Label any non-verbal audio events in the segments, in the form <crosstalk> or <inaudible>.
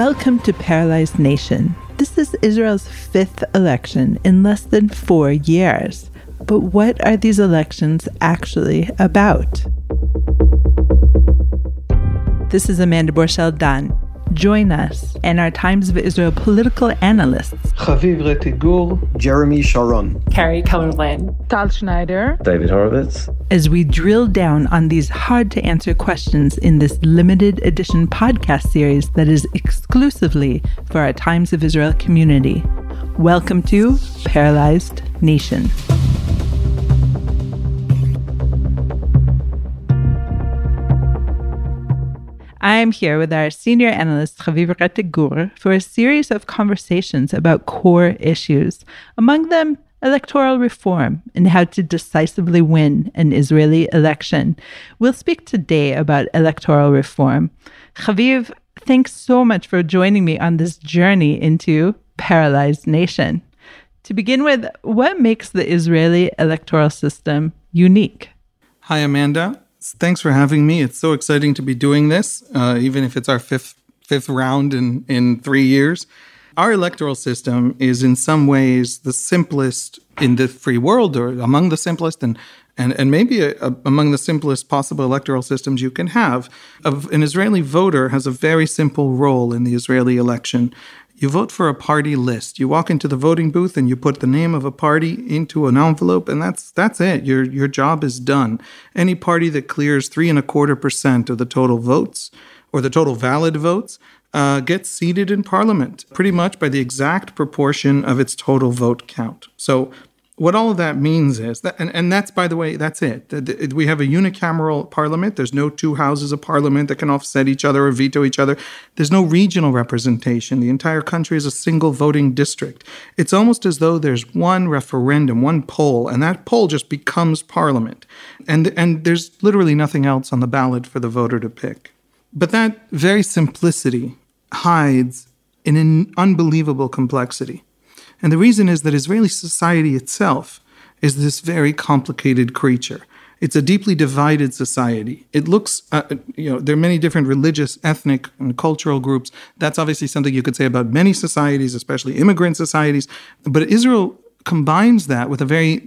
Welcome to Paralyzed Nation. This is Israel's fifth election in less than four years. But what are these elections actually about? This is Amanda Borschel Dan. Join us and our Times of Israel political analysts. Haviv Rettig Gur, Jeremy Sharon, Carrie Keller-Lynn, Tal Schneider, David Horovitz, as we drill down on these hard to answer questions in this limited edition podcast series that is exclusively for our Times of Israel community. Welcome to Paralyzed Nation. I'm here with our senior analyst, Haviv Rettig Gur, for a series of conversations about core issues, among them electoral reform and how to decisively win an Israeli election. We'll speak today about electoral reform. Chaviv, thanks so much for joining me on this journey into paralyzed nation. To begin with, what makes the Israeli electoral system unique? Hi, Amanda thanks for having me. It's so exciting to be doing this, uh, even if it's our fifth fifth round in in three years. Our electoral system is in some ways the simplest in the free world, or among the simplest, and and, and maybe a, a, among the simplest possible electoral systems you can have. an Israeli voter has a very simple role in the Israeli election. You vote for a party list. You walk into the voting booth and you put the name of a party into an envelope, and that's that's it. Your your job is done. Any party that clears three and a quarter percent of the total votes or the total valid votes uh, gets seated in parliament, pretty much by the exact proportion of its total vote count. So what all of that means is that, and, and that's by the way, that's it. We have a unicameral parliament. There's no two houses of parliament that can offset each other or veto each other. There's no regional representation. The entire country is a single voting district. It's almost as though there's one referendum, one poll, and that poll just becomes parliament. And, and there's literally nothing else on the ballot for the voter to pick. But that very simplicity hides in an unbelievable complexity. And the reason is that Israeli society itself is this very complicated creature. It's a deeply divided society. It looks, uh, you know, there are many different religious, ethnic, and cultural groups. That's obviously something you could say about many societies, especially immigrant societies. But Israel combines that with a very,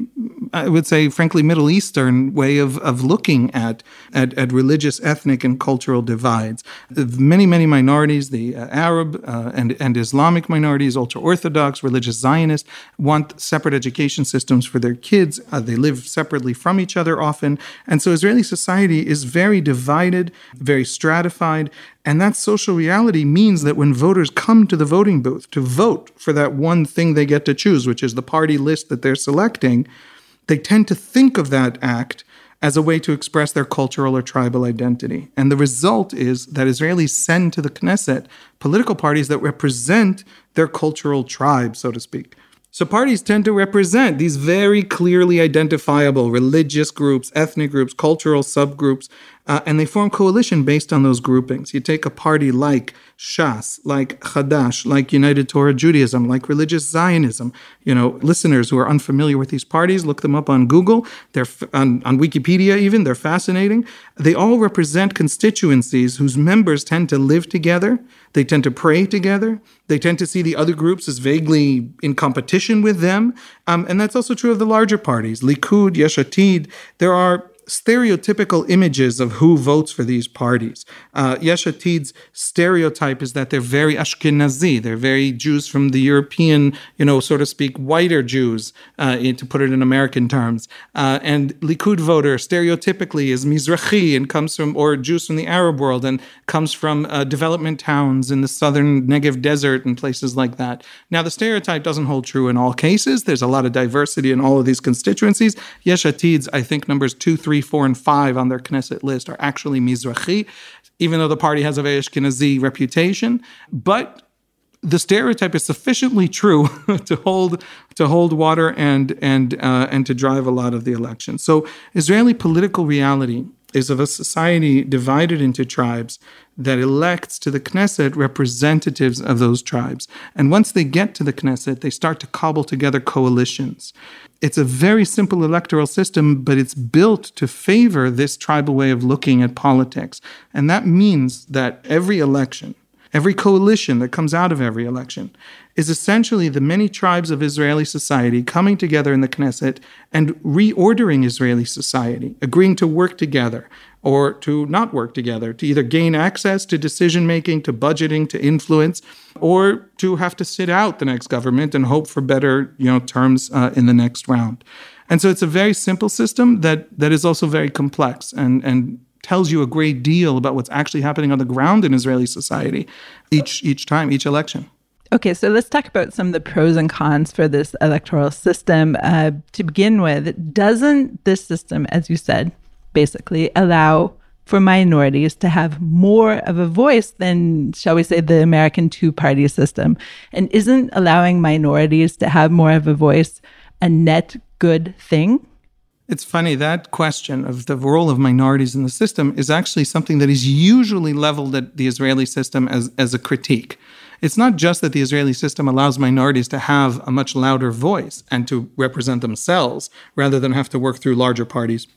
I would say, frankly, Middle Eastern way of, of looking at, at, at religious, ethnic, and cultural divides. Many, many minorities, the uh, Arab uh, and, and Islamic minorities, ultra Orthodox, religious Zionists, want separate education systems for their kids. Uh, they live separately from each other often. And so Israeli society is very divided, very stratified, and that social reality means that when voters come to the voting booth to vote for that one thing they get to choose, which is the party list that they're selecting, they tend to think of that act as a way to express their cultural or tribal identity. And the result is that Israelis send to the Knesset political parties that represent their cultural tribe, so to speak. So parties tend to represent these very clearly identifiable religious groups, ethnic groups, cultural subgroups, uh, and they form coalition based on those groupings. You take a party like Shas, like Hadash, like United Torah Judaism, like religious Zionism. You know, listeners who are unfamiliar with these parties, look them up on Google. They're on, on Wikipedia even. They're fascinating. They all represent constituencies whose members tend to live together. They tend to pray together. They tend to see the other groups as vaguely in competition with them. Um, and that's also true of the larger parties, Likud, Yesh Atid. There are stereotypical images of who votes for these parties. Uh, Yesh Atid's stereotype is that they're very Ashkenazi, they're very Jews from the European, you know, so to speak, whiter Jews, uh, to put it in American terms. Uh, and Likud voter stereotypically is Mizrahi and comes from, or Jews from the Arab world and comes from uh, development towns in the southern Negev desert and places like that. Now, the stereotype doesn't hold true in all cases. There's a lot of diversity in all of these constituencies. Yesh Atid's, I think, numbers two, three, three, four, and five on their Knesset list are actually Mizrahi, even though the party has a very Ashkenazi reputation. But the stereotype is sufficiently true <laughs> to hold to hold water and and uh, and to drive a lot of the election. So Israeli political reality is of a society divided into tribes that elects to the Knesset representatives of those tribes. And once they get to the Knesset, they start to cobble together coalitions. It's a very simple electoral system, but it's built to favor this tribal way of looking at politics. And that means that every election, every coalition that comes out of every election, is essentially the many tribes of Israeli society coming together in the Knesset and reordering Israeli society, agreeing to work together or to not work together, to either gain access to decision making, to budgeting, to influence, or to have to sit out the next government and hope for better you know, terms uh, in the next round. And so it's a very simple system that, that is also very complex and, and tells you a great deal about what's actually happening on the ground in Israeli society each, each time, each election. Okay, so let's talk about some of the pros and cons for this electoral system. Uh, to begin with, doesn't this system, as you said, basically allow for minorities to have more of a voice than, shall we say, the American two party system? And isn't allowing minorities to have more of a voice a net good thing? It's funny, that question of the role of minorities in the system is actually something that is usually leveled at the Israeli system as, as a critique. It's not just that the Israeli system allows minorities to have a much louder voice and to represent themselves rather than have to work through larger parties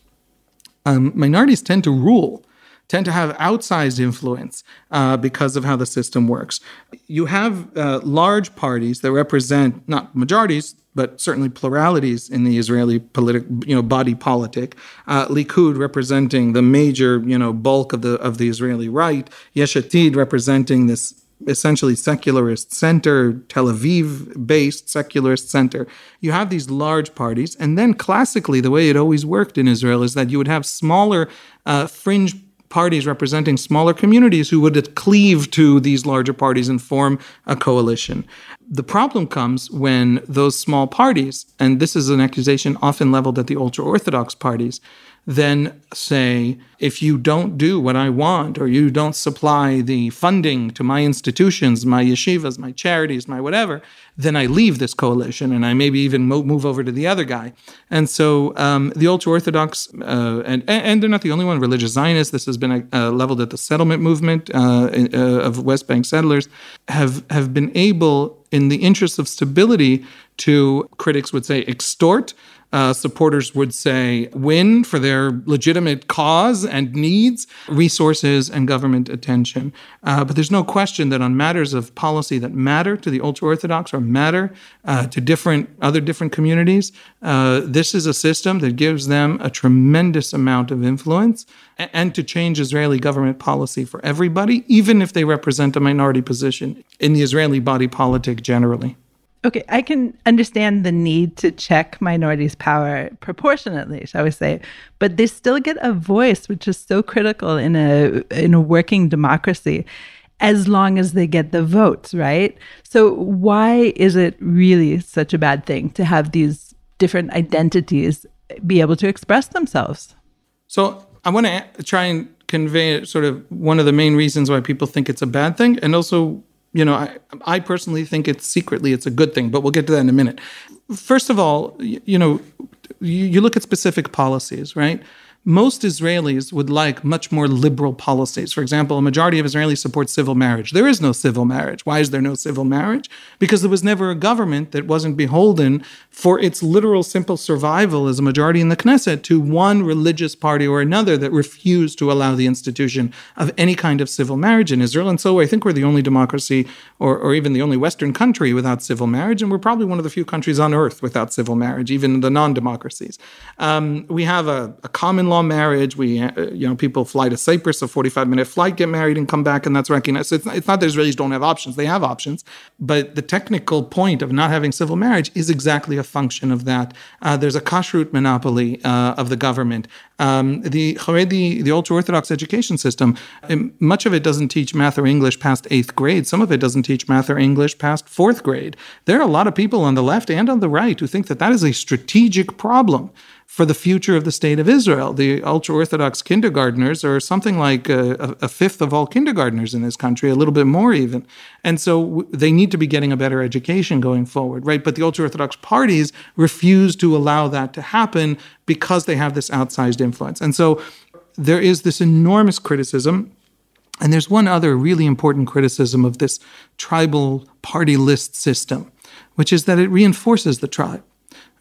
um, minorities tend to rule, tend to have outsized influence uh, because of how the system works. You have uh, large parties that represent not majorities, but certainly pluralities in the Israeli political, you know, body politic. Uh, Likud representing the major, you know, bulk of the of the Israeli right. Yesh Atid representing this essentially secularist center, Tel Aviv based secularist center. You have these large parties. And then classically, the way it always worked in Israel is that you would have smaller uh, fringe parties representing smaller communities who would cleave to these larger parties and form a coalition. The problem comes when those small parties, and this is an accusation often leveled at the ultra Orthodox parties, then say, if you don't do what I want, or you don't supply the funding to my institutions, my yeshivas, my charities, my whatever, then I leave this coalition and I maybe even move over to the other guy. And so um, the ultra Orthodox, uh, and, and they're not the only one, religious Zionists, this has been uh, leveled at the settlement movement uh, uh, of West Bank settlers, have, have been able, in the interest of stability, to critics would say extort uh, supporters would say win for their legitimate cause and needs, resources, and government attention. Uh, but there's no question that on matters of policy that matter to the ultra Orthodox or matter uh, to different other different communities, uh, this is a system that gives them a tremendous amount of influence and, and to change Israeli government policy for everybody, even if they represent a minority position in the Israeli body politic generally. Okay, I can understand the need to check minorities' power proportionately, shall we say, but they still get a voice, which is so critical in a in a working democracy, as long as they get the votes, right? So why is it really such a bad thing to have these different identities be able to express themselves? So I want to try and convey sort of one of the main reasons why people think it's a bad thing, and also you know, I, I personally think it's secretly it's a good thing, but we'll get to that in a minute. First of all, you, you know, you, you look at specific policies, right? Most Israelis would like much more liberal policies. For example, a majority of Israelis support civil marriage. There is no civil marriage. Why is there no civil marriage? Because there was never a government that wasn't beholden for its literal simple survival as a majority in the Knesset to one religious party or another that refused to allow the institution of any kind of civil marriage in Israel. And so I think we're the only democracy or, or even the only Western country without civil marriage. And we're probably one of the few countries on earth without civil marriage, even the non democracies. Um, we have a, a common law marriage. We, uh, you know, people fly to Cyprus, a 45 minute flight, get married, and come back, and that's recognized. So it's, not, it's not that Israelis don't have options; they have options. But the technical point of not having civil marriage is exactly a function of that. Uh, there's a kashrut monopoly uh, of the government. Um, the Haredi, the ultra Orthodox education system, um, much of it doesn't teach math or English past eighth grade. Some of it doesn't teach math or English past fourth grade. There are a lot of people on the left and on the right who think that that is a strategic problem for the future of the state of Israel. The ultra Orthodox kindergartners are something like a, a, fifth of all kindergartners in this country, a little bit more even. And so they need to be getting a better education going forward, right? But the ultra Orthodox parties refuse to allow that to happen because they have this outsized influence. And so there is this enormous criticism. And there's one other really important criticism of this tribal party list system, which is that it reinforces the tribe.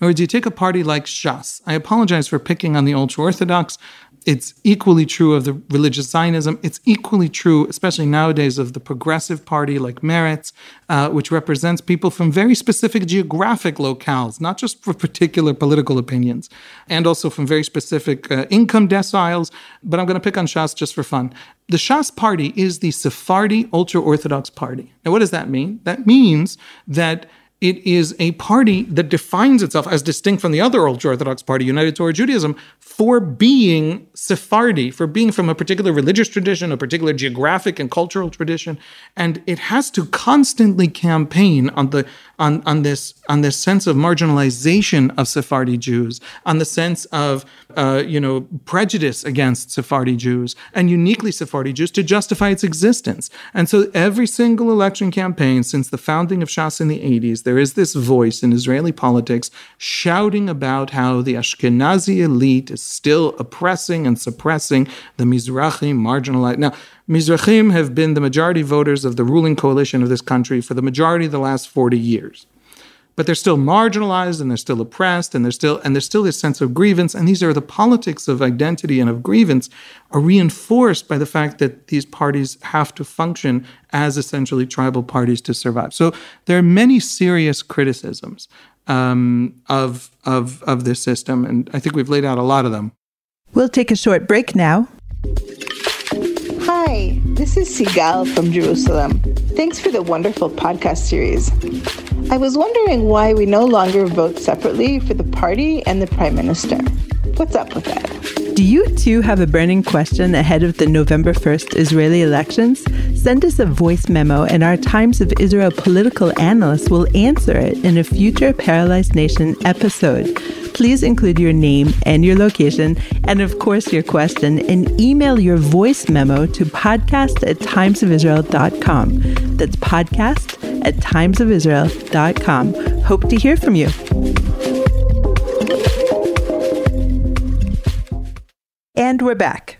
In do you take a party like Shas. I apologize for picking on the ultra Orthodox. it's equally true of the religious Zionism. It's equally true, especially nowadays, of the progressive party like Meretz, uh, which represents people from very specific geographic locales, not just for particular political opinions, and also from very specific uh, income deciles. But I'm going to pick on Shas just for fun. The Shas party is the Sephardi ultra Orthodox party. Now, what does that mean? That means that it is a party that defines itself as distinct from the other ultra Orthodox party, United Torah Judaism, for being Sephardi, for being from a particular religious tradition, a particular geographic and cultural tradition. And it has to constantly campaign on the on, on this on this sense of marginalization of Sephardi Jews, on the sense of uh, you know prejudice against Sephardi Jews and uniquely Sephardi Jews to justify its existence. And so every single election campaign since the founding of Shas in the 80s, there is this voice in Israeli politics shouting about how the Ashkenazi elite is still oppressing and suppressing the Mizrahi marginalized. Now, Mizrahim have been the majority voters of the ruling coalition of this country for the majority of the last 40 years. But they're still marginalized and they're still oppressed and there's still and there's still this sense of grievance. And these are the politics of identity and of grievance are reinforced by the fact that these parties have to function as essentially tribal parties to survive. So there are many serious criticisms um, of, of, of this system, and I think we've laid out a lot of them. We'll take a short break now. Hi, this is Sigal from Jerusalem. Thanks for the wonderful podcast series. I was wondering why we no longer vote separately for the party and the prime minister. What's up with that? Do you too have a burning question ahead of the November 1st Israeli elections? Send us a voice memo, and our Times of Israel political analyst will answer it in a future Paralyzed Nation episode please include your name and your location, and of course, your question, and email your voice memo to podcast at timesofisrael.com. That's podcast at timesofisrael.com. Hope to hear from you. And we're back.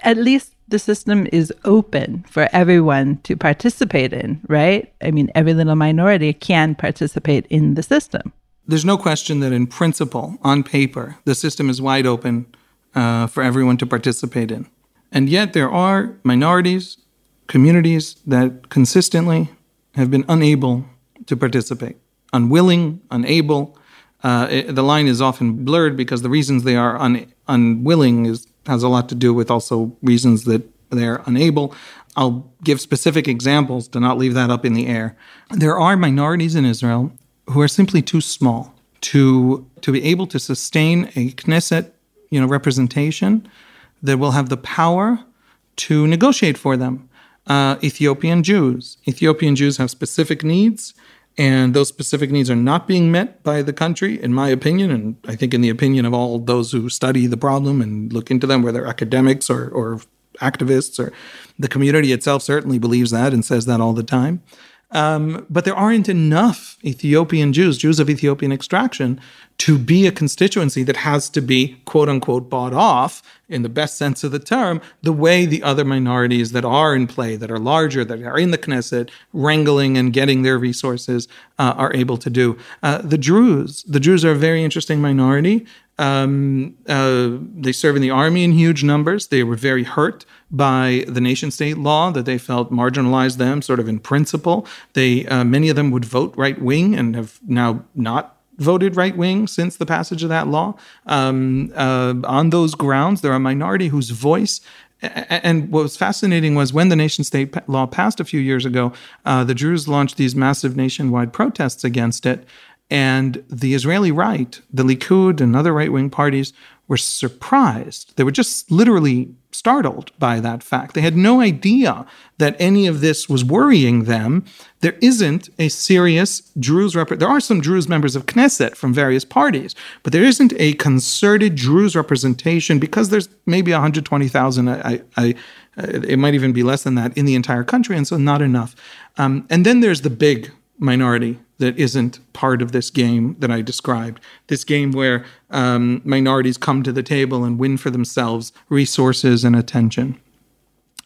At least the system is open for everyone to participate in, right? I mean, every little minority can participate in the system there's no question that in principle, on paper, the system is wide open uh, for everyone to participate in. And yet there are minorities, communities that consistently have been unable to participate, unwilling, unable. Uh, it, the line is often blurred because the reasons they are un, unwilling is, has a lot to do with also reasons that they're unable. I'll give specific examples to not leave that up in the air. There are minorities in Israel who are simply too small to to be able to sustain a Knesset, you know, representation that will have the power to negotiate for them. Uh, Ethiopian Jews. Ethiopian Jews have specific needs, and those specific needs are not being met by the country, in my opinion, and I think in the opinion of all those who study the problem and look into them, whether academics or, or activists or the community itself certainly believes that and says that all the time. Um, but there aren't enough Ethiopian Jews, Jews of Ethiopian extraction, to be a constituency that has to be quote unquote bought off in the best sense of the term, the way the other minorities that are in play, that are larger, that are in the Knesset, wrangling and getting their resources, uh, are able to do. Uh, the Druze, the Druze are a very interesting minority. Um, uh, they serve in the army in huge numbers. They were very hurt by the nation state law that they felt marginalized them, sort of in principle. They uh, many of them would vote right wing and have now not voted right wing since the passage of that law. Um, uh, on those grounds, they're a minority whose voice and what was fascinating was when the nation state law passed a few years ago, uh, the Druze launched these massive nationwide protests against it. And the Israeli right, the Likud and other right wing parties were surprised. They were just literally startled by that fact. They had no idea that any of this was worrying them. There isn't a serious Druze rep- there are some Druze members of Knesset from various parties, but there isn't a concerted Druze representation because there's maybe 120,000 I, I, it might even be less than that in the entire country and so not enough. Um, and then there's the big minority that isn't part of this game that I described. This game where um, minorities come to the table and win for themselves resources and attention.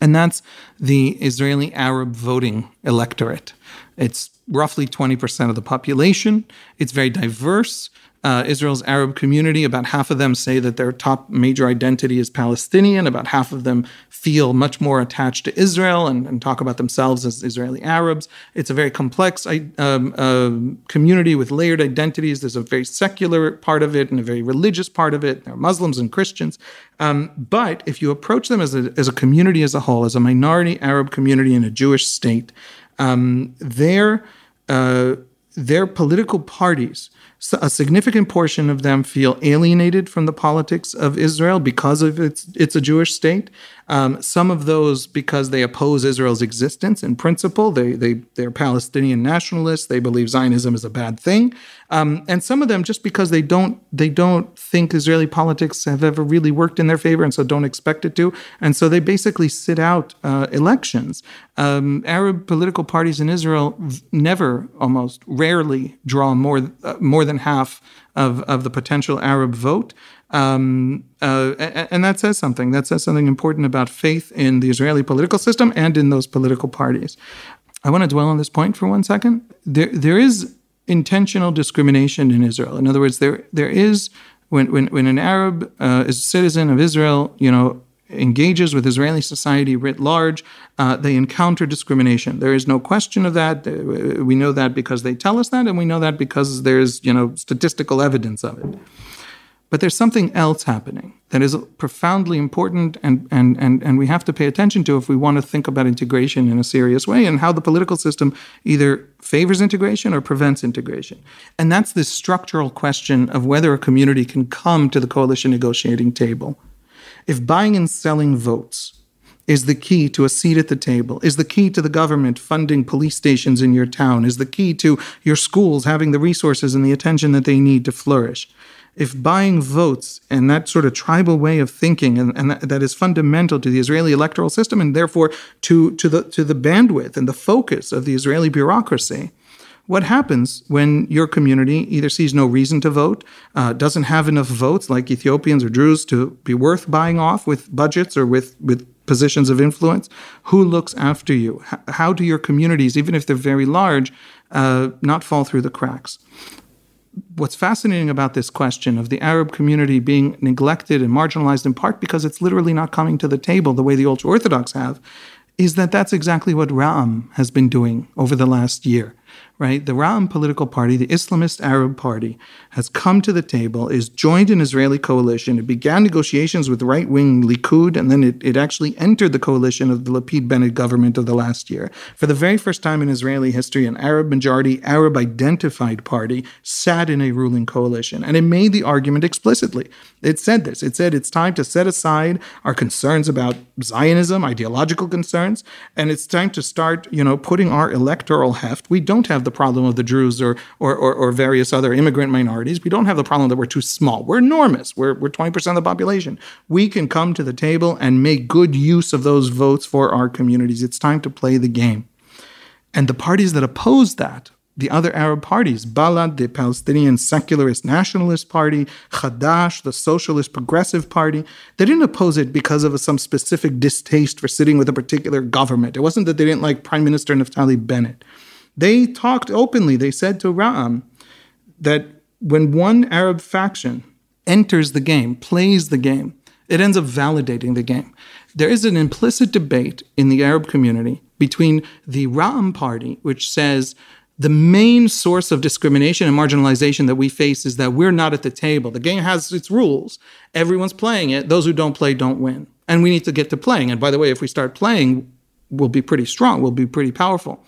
And that's the Israeli Arab voting electorate. It's roughly 20% of the population. It's very diverse. Uh, Israel's Arab community. About half of them say that their top major identity is Palestinian. About half of them feel much more attached to Israel and, and talk about themselves as Israeli Arabs. It's a very complex um, uh, community with layered identities. There's a very secular part of it and a very religious part of it. There are Muslims and Christians. Um, but if you approach them as a, as a community as a whole, as a minority Arab community in a Jewish state, um, their, uh, their political parties a significant portion of them feel alienated from the politics of Israel because of its it's a Jewish state. Um, some of those because they oppose Israel's existence in principle. They they they're Palestinian nationalists. They believe Zionism is a bad thing, um, and some of them just because they don't they don't think Israeli politics have ever really worked in their favor, and so don't expect it to, and so they basically sit out uh, elections. Um, Arab political parties in Israel never, almost rarely, draw more uh, more than half of, of the potential Arab vote. Um, uh, and that says something. That says something important about faith in the Israeli political system and in those political parties. I want to dwell on this point for one second. There, there is intentional discrimination in Israel. In other words, there, there is when, when, when an Arab uh, is a citizen of Israel, you know, engages with Israeli society writ large, uh, they encounter discrimination. There is no question of that. Uh, we know that because they tell us that, and we know that because there's you know statistical evidence of it. But there's something else happening that is profoundly important and, and, and, and we have to pay attention to if we want to think about integration in a serious way and how the political system either favors integration or prevents integration. And that's this structural question of whether a community can come to the coalition negotiating table. If buying and selling votes is the key to a seat at the table, is the key to the government funding police stations in your town, is the key to your schools having the resources and the attention that they need to flourish, if buying votes and that sort of tribal way of thinking and, and that, that is fundamental to the Israeli electoral system and therefore to, to, the, to the bandwidth and the focus of the Israeli bureaucracy, what happens when your community either sees no reason to vote, uh, doesn't have enough votes like Ethiopians or Druze to be worth buying off with budgets or with, with positions of influence? Who looks after you? H- how do your communities, even if they're very large, uh, not fall through the cracks? What's fascinating about this question of the Arab community being neglected and marginalized in part because it's literally not coming to the table the way the ultra Orthodox have is that that's exactly what Ra'am has been doing over the last year right? The Ra'am political party, the Islamist Arab Party, has come to the table, is joined an Israeli coalition. It began negotiations with right wing Likud, and then it, it actually entered the coalition of the Lapid Bennett government of the last year. For the very first time in Israeli history, an Arab majority, Arab identified party sat in a ruling coalition. And it made the argument explicitly. It said this it said it's time to set aside our concerns about Zionism, ideological concerns, and it's time to start, you know, putting our electoral heft. We don't have the problem of the Druze or, or, or, or, various other immigrant minorities. We don't have the problem that we're too small. We're enormous. We're, we're 20% of the population. We can come to the table and make good use of those votes for our communities. It's time to play the game. And the parties that oppose that, the other Arab parties, Balad, the Palestinian secularist nationalist party, Hadash, the socialist progressive party, they didn't oppose it because of some specific distaste for sitting with a particular government. It wasn't that they didn't like Prime Minister Naftali Bennett. They talked openly. They said to Ra'am that when one Arab faction enters the game, plays the game, it ends up validating the game. There is an implicit debate in the Arab community between the Ra'am party, which says the main source of discrimination and marginalization that we face is that we're not at the table. The game has its rules. Everyone's playing it. Those who don't play don't win. And we need to get to playing. And by the way, if we start playing, we'll be pretty strong, we'll be pretty powerful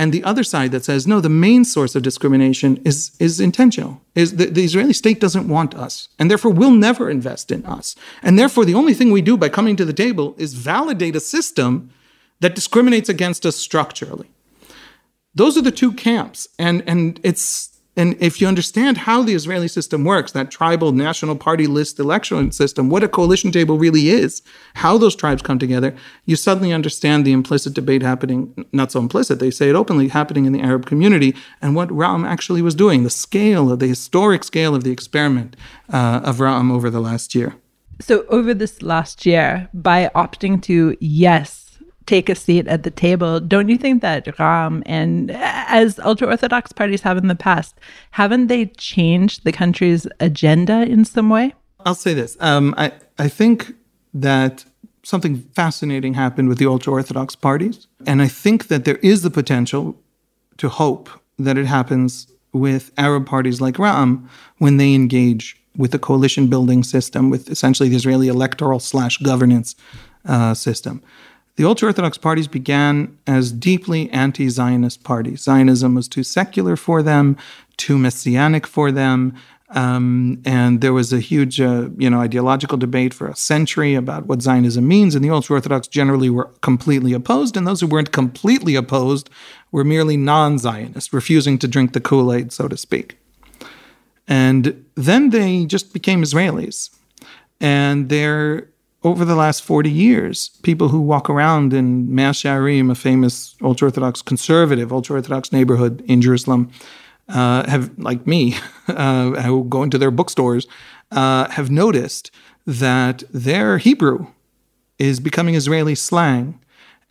and the other side that says no the main source of discrimination is is intentional is the, the israeli state doesn't want us and therefore will never invest in us. And therefore the only thing we do by coming to the table is validate a system that discriminates against us structurally. Those are the two camps and and it's and if you understand how the Israeli system works, that tribal national party list election system, what a coalition table really is, how those tribes come together, you suddenly understand the implicit debate happening, not so implicit, they say it openly, happening in the Arab community, and what Ra'am actually was doing, the scale of the historic scale of the experiment uh, of Ra'am over the last year. So, over this last year, by opting to yes, take a seat at the table. Don't you think that Ra'am and as ultra orthodox parties have in the past, haven't they changed the country's agenda in some way? I'll say this. Um, I I think that something fascinating happened with the ultra orthodox parties, and I think that there is the potential to hope that it happens with Arab parties like Ra'am when they engage with the coalition building system, with essentially the Israeli electoral slash governance uh, system. The ultra Orthodox parties began as deeply anti Zionist parties. Zionism was too secular for them, too messianic for them. Um, and there was a huge, uh, you know, ideological debate for a century about what Zionism means. And the ultra Orthodox generally were completely opposed. And those who weren't completely opposed were merely non Zionist, refusing to drink the Kool Aid, so to speak. And then they just became Israelis. And they're, over the last 40 years, people who walk around in Mea Shearim, a famous ultra Orthodox conservative, ultra Orthodox neighborhood in Jerusalem, uh, have, like me, <laughs> uh, who go into their bookstores, uh, have noticed that their Hebrew is becoming Israeli slang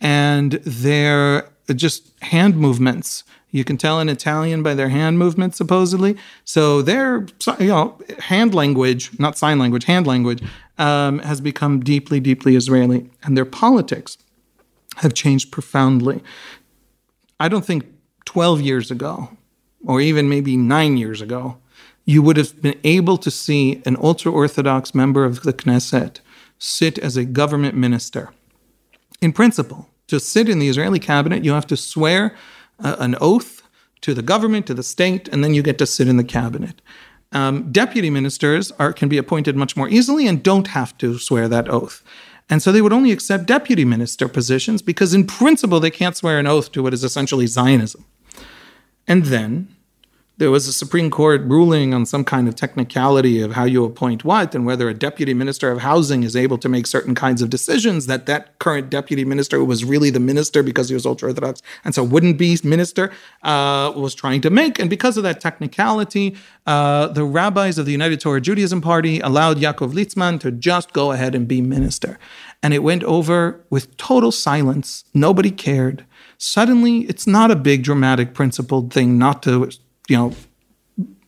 and their just hand movements you can tell in Italian by their hand movements, supposedly. So their, you know, hand language, not sign language, hand language, um, has become deeply, deeply Israeli. And their politics have changed profoundly. I don't think 12 years ago, or even maybe nine years ago, you would have been able to see an ultra Orthodox member of the Knesset sit as a government minister. In principle, to sit in the Israeli cabinet, you have to swear an oath to the government, to the state, and then you get to sit in the cabinet. Um, deputy ministers are, can be appointed much more easily and don't have to swear that oath. And so they would only accept deputy minister positions because, in principle, they can't swear an oath to what is essentially Zionism. And then there was a Supreme Court ruling on some kind of technicality of how you appoint what and whether a deputy minister of housing is able to make certain kinds of decisions that that current deputy minister was really the minister because he was ultra orthodox and so wouldn't be minister uh, was trying to make. And because of that technicality uh, the rabbis of the United Torah Judaism Party allowed Yaakov Litzman to just go ahead and be minister. And it went over with total silence. Nobody cared. Suddenly it's not a big dramatic principled thing not to you know,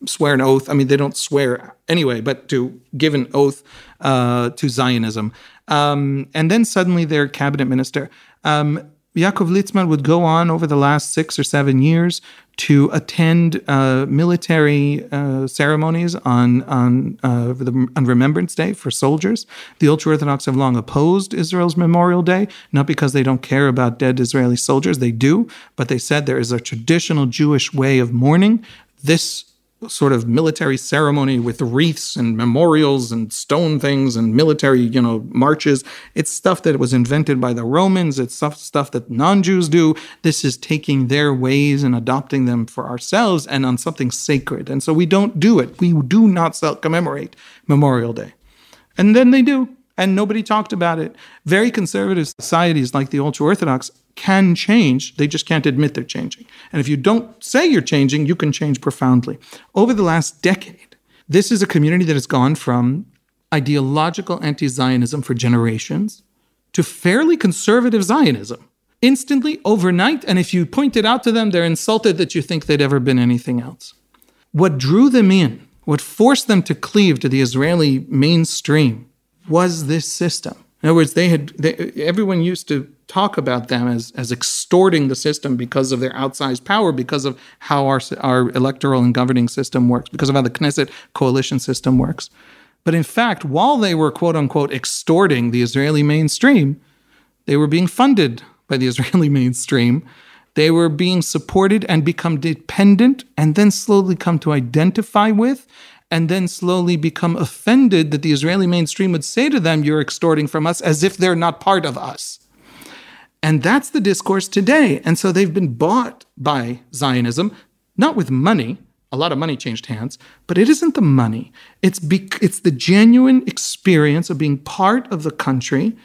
swear an oath. I mean, they don't swear anyway, but to give an oath uh, to Zionism. Um, and then suddenly their cabinet minister. Um, Yaakov Litzman would go on over the last six or seven years to attend uh, military uh, ceremonies on on, uh, the, on Remembrance Day for soldiers. The ultra Orthodox have long opposed Israel's Memorial Day, not because they don't care about dead Israeli soldiers, they do, but they said there is a traditional Jewish way of mourning. This sort of military ceremony with wreaths and memorials and stone things and military, you know, marches. It's stuff that was invented by the Romans. It's stuff, stuff that non-Jews do. This is taking their ways and adopting them for ourselves and on something sacred. And so we don't do it. We do not commemorate Memorial Day. And then they do. And nobody talked about it. Very conservative societies like the ultra Orthodox can change. They just can't admit they're changing. And if you don't say you're changing, you can change profoundly. Over the last decade, this is a community that has gone from ideological anti Zionism for generations to fairly conservative Zionism instantly, overnight. And if you point it out to them, they're insulted that you think they'd ever been anything else. What drew them in, what forced them to cleave to the Israeli mainstream, was this system. In other words, they had they, everyone used to talk about them as as extorting the system because of their outsized power, because of how our our electoral and governing system works, because of how the Knesset coalition system works. But in fact, while they were quote unquote extorting the Israeli mainstream, they were being funded by the <laughs> Israeli mainstream. They were being supported and become dependent and then slowly come to identify with and then slowly become offended that the Israeli mainstream would say to them, You're extorting from us, as if they're not part of us. And that's the discourse today. And so they've been bought by Zionism, not with money. A lot of money changed hands, but it isn't the money. It's, be- it's the genuine experience of being part of the country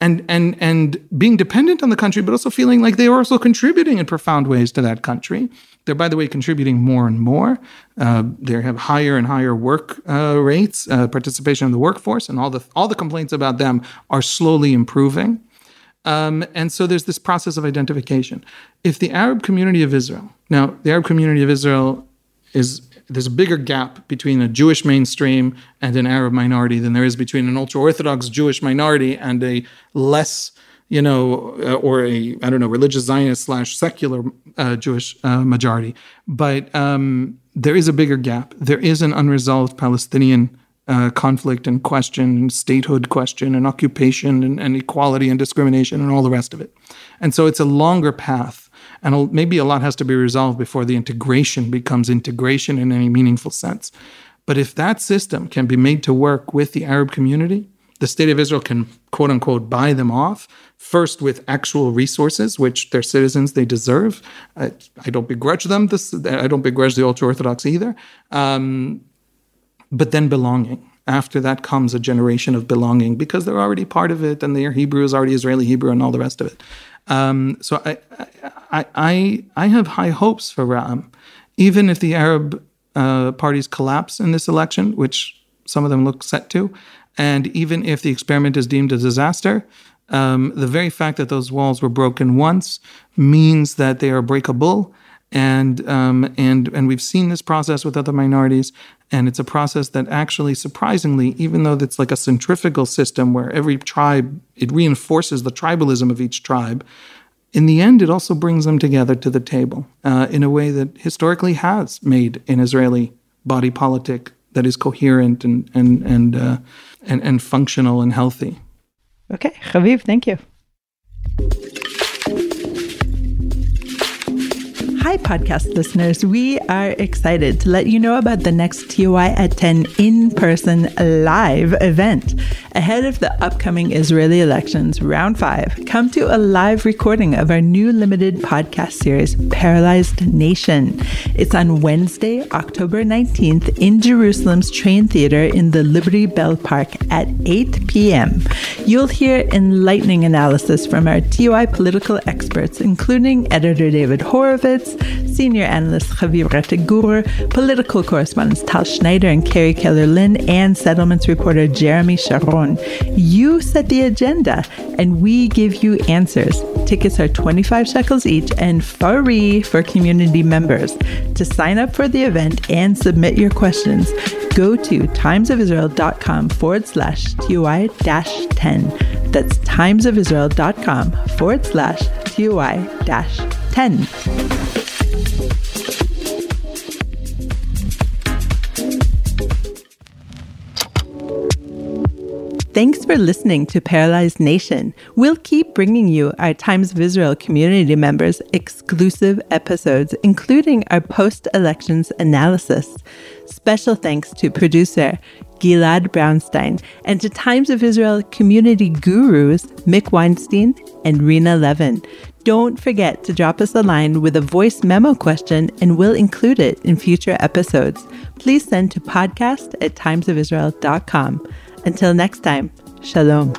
and and and being dependent on the country, but also feeling like they are also contributing in profound ways to that country. They're, by the way, contributing more and more. Uh, they have higher and higher work uh, rates, uh, participation in the workforce, and all the all the complaints about them are slowly improving. Um, and so there's this process of identification. If the Arab community of Israel, now the Arab community of Israel is there's a bigger gap between a Jewish mainstream and an Arab minority than there is between an ultra Orthodox Jewish minority and a less, you know, uh, or a I don't know religious Zionist slash secular uh, Jewish uh, majority. But um, there is a bigger gap. There is an unresolved Palestinian uh, conflict and question and statehood question and occupation and, and, equality and discrimination and all the rest of it. And so it's a longer path. And maybe a lot has to be resolved before the integration becomes integration in any meaningful sense. But if that system can be made to work with the Arab community, the state of Israel can quote unquote buy them off first with actual resources, which their citizens they deserve. I, I don't begrudge them this. I don't begrudge the ultra orthodox either. Um, but then belonging. After that comes a generation of belonging because they're already part of it and their Hebrew is already Israeli Hebrew and all the rest of it. Um, so I, I, I, I have high hopes for Ra'am, even if the Arab uh, parties collapse in this election, which some of them look set to, and even if the experiment is deemed a disaster, um, the very fact that those walls were broken once means that they are breakable. And um, and and we've seen this process with other minorities, and it's a process that actually, surprisingly, even though it's like a centrifugal system where every tribe it reinforces the tribalism of each tribe, in the end, it also brings them together to the table uh, in a way that historically has made an Israeli body politic that is coherent and and and uh, and, and functional and healthy. Okay, Haviv, thank you. Hi, podcast listeners. We are excited to let you know about the next TOI at 10 in person live event. Ahead of the upcoming Israeli elections, round five, come to a live recording of our new limited podcast series, Paralyzed Nation. It's on Wednesday, October 19th in Jerusalem's Train Theater in the Liberty Bell Park at 8 p.m. You'll hear enlightening analysis from our TOI political experts, including editor David Horovitz senior analyst Haviv Rettig-Gur, political correspondents Tal Schneider and Carrie Keller-Lynn, and settlements reporter Jeremy Sharon. You set the agenda, and we give you answers. Tickets are 25 shekels each and free for community members. To sign up for the event and submit your questions, go to timesofisrael.com forward slash dash 10. That's timesofisrael.com forward slash TOI dash 10. Thanks for listening to Paralyzed Nation. We'll keep bringing you our Times of Israel community members exclusive episodes, including our post elections analysis. Special thanks to producer Gilad Brownstein and to Times of Israel community gurus Mick Weinstein and Rena Levin. Don't forget to drop us a line with a voice memo question and we'll include it in future episodes. Please send to podcast at timesofisrael.com. Until next time, shalom.